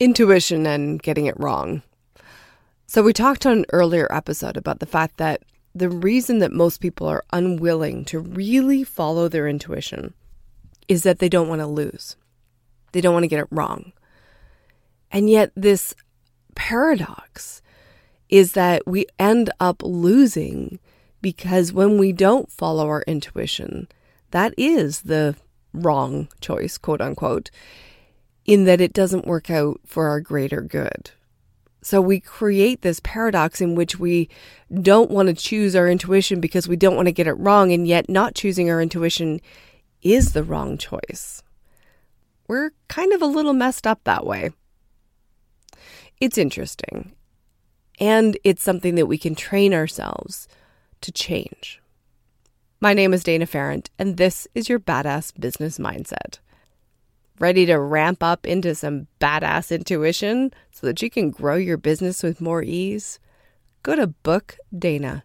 intuition and getting it wrong. So, we talked on an earlier episode about the fact that the reason that most people are unwilling to really follow their intuition is that they don't want to lose. They don't want to get it wrong. And yet, this paradox is that we end up losing because when we don't follow our intuition, that is the wrong choice, quote unquote, in that it doesn't work out for our greater good. So we create this paradox in which we don't want to choose our intuition because we don't want to get it wrong, and yet not choosing our intuition is the wrong choice. We're kind of a little messed up that way. It's interesting. And it's something that we can train ourselves to change. My name is Dana Ferrant, and this is your Badass Business Mindset. Ready to ramp up into some badass intuition so that you can grow your business with more ease? Go to bookdana.in.